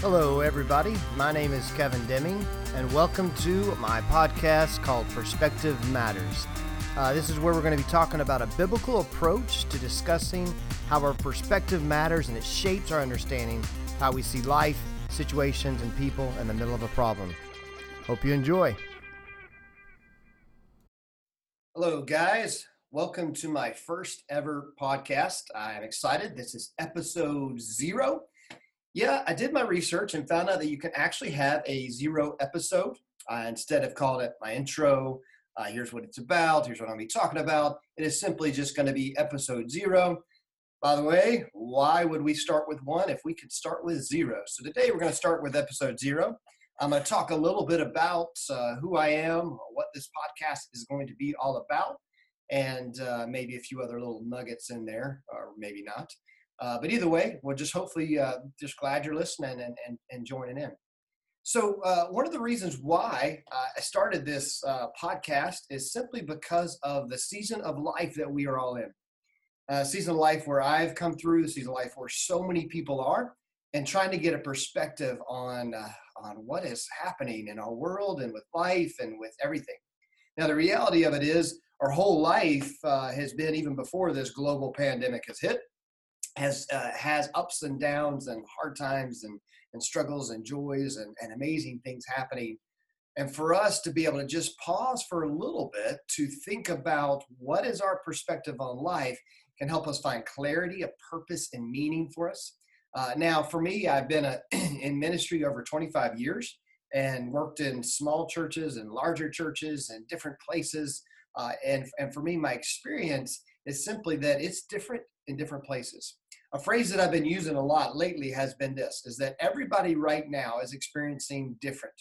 Hello, everybody. My name is Kevin Deming, and welcome to my podcast called Perspective Matters. Uh, this is where we're going to be talking about a biblical approach to discussing how our perspective matters and it shapes our understanding how we see life, situations, and people in the middle of a problem. Hope you enjoy. Hello, guys. Welcome to my first ever podcast. I'm excited. This is episode zero. Yeah, I did my research and found out that you can actually have a zero episode uh, instead of calling it my intro. Uh, here's what it's about. Here's what I'm going to be talking about. It is simply just going to be episode zero. By the way, why would we start with one if we could start with zero? So today we're going to start with episode zero. I'm going to talk a little bit about uh, who I am, what this podcast is going to be all about, and uh, maybe a few other little nuggets in there, or maybe not. Uh, but either way, we're just hopefully uh, just glad you're listening and, and, and joining in. So, uh, one of the reasons why uh, I started this uh, podcast is simply because of the season of life that we are all in. Uh, season of life where I've come through, the season of life where so many people are, and trying to get a perspective on on what is happening in our world and with life and with everything. Now, the reality of it is, our whole life has been even before this global pandemic has hit has uh, has ups and downs and hard times and and struggles and joys and, and amazing things happening. And for us to be able to just pause for a little bit to think about what is our perspective on life can help us find clarity a purpose and meaning for us. Uh, now for me i've been a, in ministry over 25 years and worked in small churches and larger churches and different places. Uh, and, and for me my experience is simply that it's different in different places a phrase that I've been using a lot lately has been this is that everybody right now is experiencing different,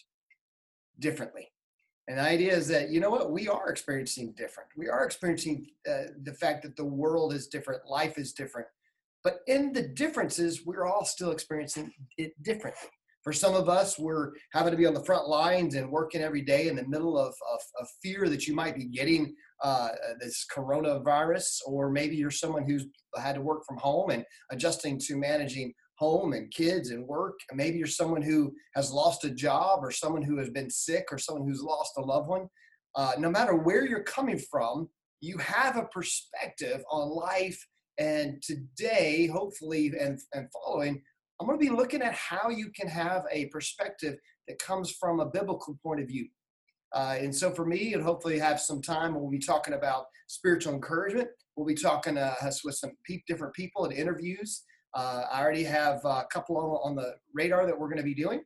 differently. And the idea is that, you know what, we are experiencing different. We are experiencing uh, the fact that the world is different, life is different. But in the differences, we're all still experiencing it differently. For some of us, we're having to be on the front lines and working every day in the middle of, of, of fear that you might be getting uh, this coronavirus, or maybe you're someone who's had to work from home and adjusting to managing home and kids and work. Maybe you're someone who has lost a job, or someone who has been sick, or someone who's lost a loved one. Uh, no matter where you're coming from, you have a perspective on life. And today, hopefully, and, and following, I'm going to be looking at how you can have a perspective that comes from a biblical point of view. Uh, and so for me, and hopefully have some time, we'll be talking about spiritual encouragement. We'll be talking uh, with some pe- different people and interviews. Uh, I already have a couple on, on the radar that we're going to be doing,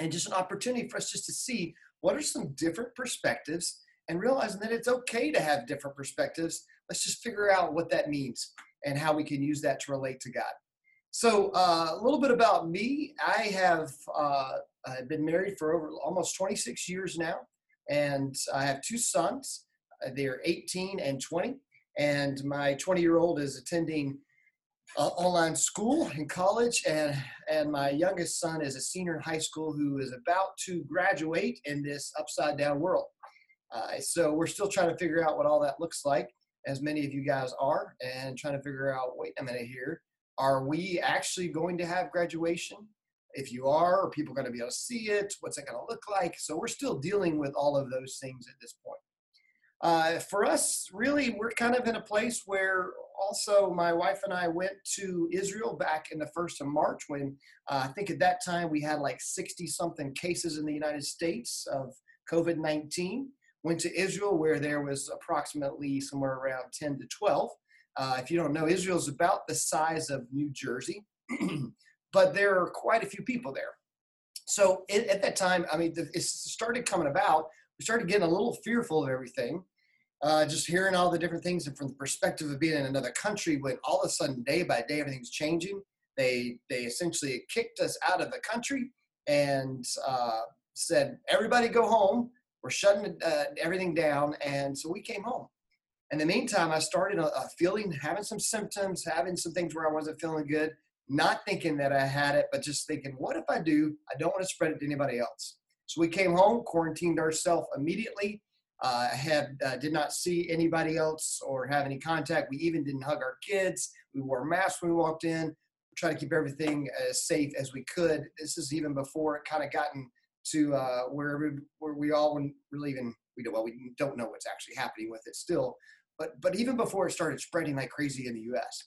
and just an opportunity for us just to see what are some different perspectives and realizing that it's okay to have different perspectives. Let's just figure out what that means and how we can use that to relate to God. So, uh, a little bit about me. I have uh, been married for over almost 26 years now, and I have two sons. They're 18 and 20, and my 20 year old is attending uh, online school in college, and and my youngest son is a senior in high school who is about to graduate in this upside down world. Uh, so we're still trying to figure out what all that looks like, as many of you guys are, and trying to figure out. Wait a minute here are we actually going to have graduation? If you are, are people going to be able to see it? What's it going to look like? So we're still dealing with all of those things at this point. Uh, for us, really, we're kind of in a place where also my wife and I went to Israel back in the first of March when uh, I think at that time we had like 60 something cases in the United States of COVID 19. Went to Israel where there was approximately somewhere around 10 to 12. Uh, if you don't know, Israel is about the size of New Jersey, but there are quite a few people there. So it, at that time, I mean, it started coming about. We started getting a little fearful of everything, uh, just hearing all the different things, and from the perspective of being in another country, when all of a sudden, day by day, everything's changing. They they essentially kicked us out of the country and uh, said, "Everybody go home. We're shutting uh, everything down." And so we came home. In the meantime, I started a, a feeling, having some symptoms, having some things where I wasn't feeling good, not thinking that I had it, but just thinking, what if I do? I don't want to spread it to anybody else. So we came home, quarantined ourselves immediately. Uh, had uh, did not see anybody else or have any contact. We even didn't hug our kids. We wore masks when we walked in. try to keep everything as safe as we could. This is even before it kind of gotten to uh, where we, where we all really even we don't well we don't know what's actually happening with it still, but but even before it started spreading like crazy in the U.S.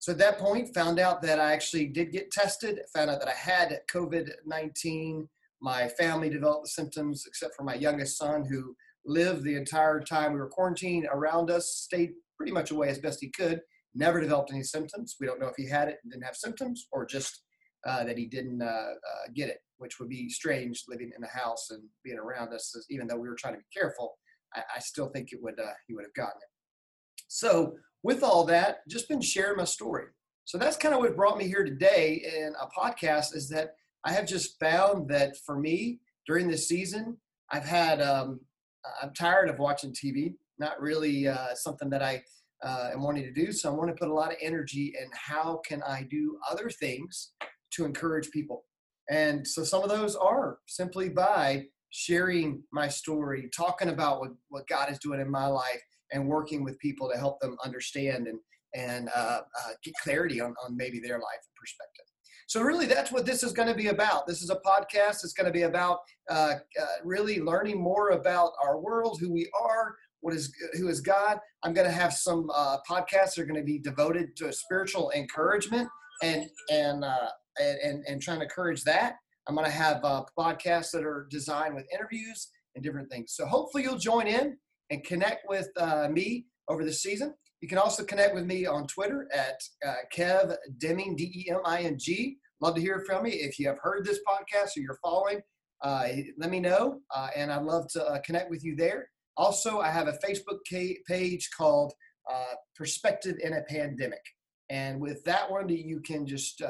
So at that point, found out that I actually did get tested. Found out that I had COVID nineteen. My family developed the symptoms, except for my youngest son, who lived the entire time we were quarantined around us, stayed pretty much away as best he could. Never developed any symptoms. We don't know if he had it and didn't have symptoms, or just uh, that he didn't uh, uh, get it, which would be strange living in the house and being around us. Even though we were trying to be careful, I, I still think it would uh, he would have gotten it. So with all that, just been sharing my story. So that's kind of what brought me here today in a podcast is that I have just found that for me during this season, I've had, um, I'm tired of watching TV, not really uh, something that I uh, am wanting to do. So I want to put a lot of energy in how can I do other things to encourage people. And so some of those are simply by sharing my story, talking about what, what God is doing in my life, and working with people to help them understand and and uh, uh, get clarity on, on maybe their life perspective. So really, that's what this is going to be about. This is a podcast. It's going to be about uh, uh, really learning more about our world, who we are, what is who is God. I'm going to have some uh, podcasts that are going to be devoted to spiritual encouragement and and uh, and, and, and trying to encourage that. I'm going to have podcasts that are designed with interviews and different things. So hopefully you'll join in and connect with uh, me over the season. You can also connect with me on Twitter at uh, Kev Deming, D E M I N G. Love to hear from you. If you have heard this podcast or you're following, uh, let me know, uh, and I'd love to uh, connect with you there. Also, I have a Facebook page called uh, Perspective in a Pandemic. And with that one, you can just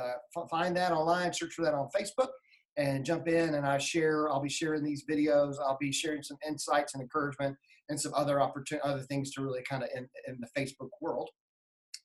find that online, search for that on Facebook, and jump in. And I share, I'll be sharing these videos. I'll be sharing some insights and encouragement and some other opportunity, other things to really kind of in, in the Facebook world.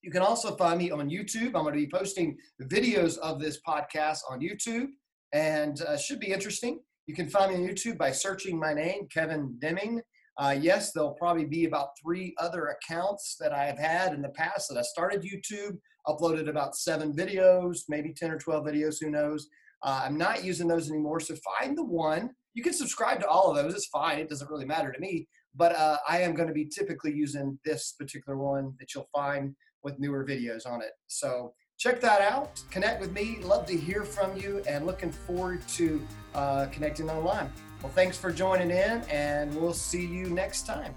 You can also find me on YouTube. I'm going to be posting videos of this podcast on YouTube, and uh, should be interesting. You can find me on YouTube by searching my name, Kevin Deming. Uh, yes, there'll probably be about three other accounts that I have had in the past that I started YouTube, uploaded about seven videos, maybe 10 or 12 videos, who knows. Uh, I'm not using those anymore. So find the one. You can subscribe to all of those. It's fine. It doesn't really matter to me but uh, I am going to be typically using this particular one that you'll find with newer videos on it. So check that out. Connect with me. Love to hear from you and looking forward to uh, connecting online. Well, thanks for joining in, and we'll see you next time.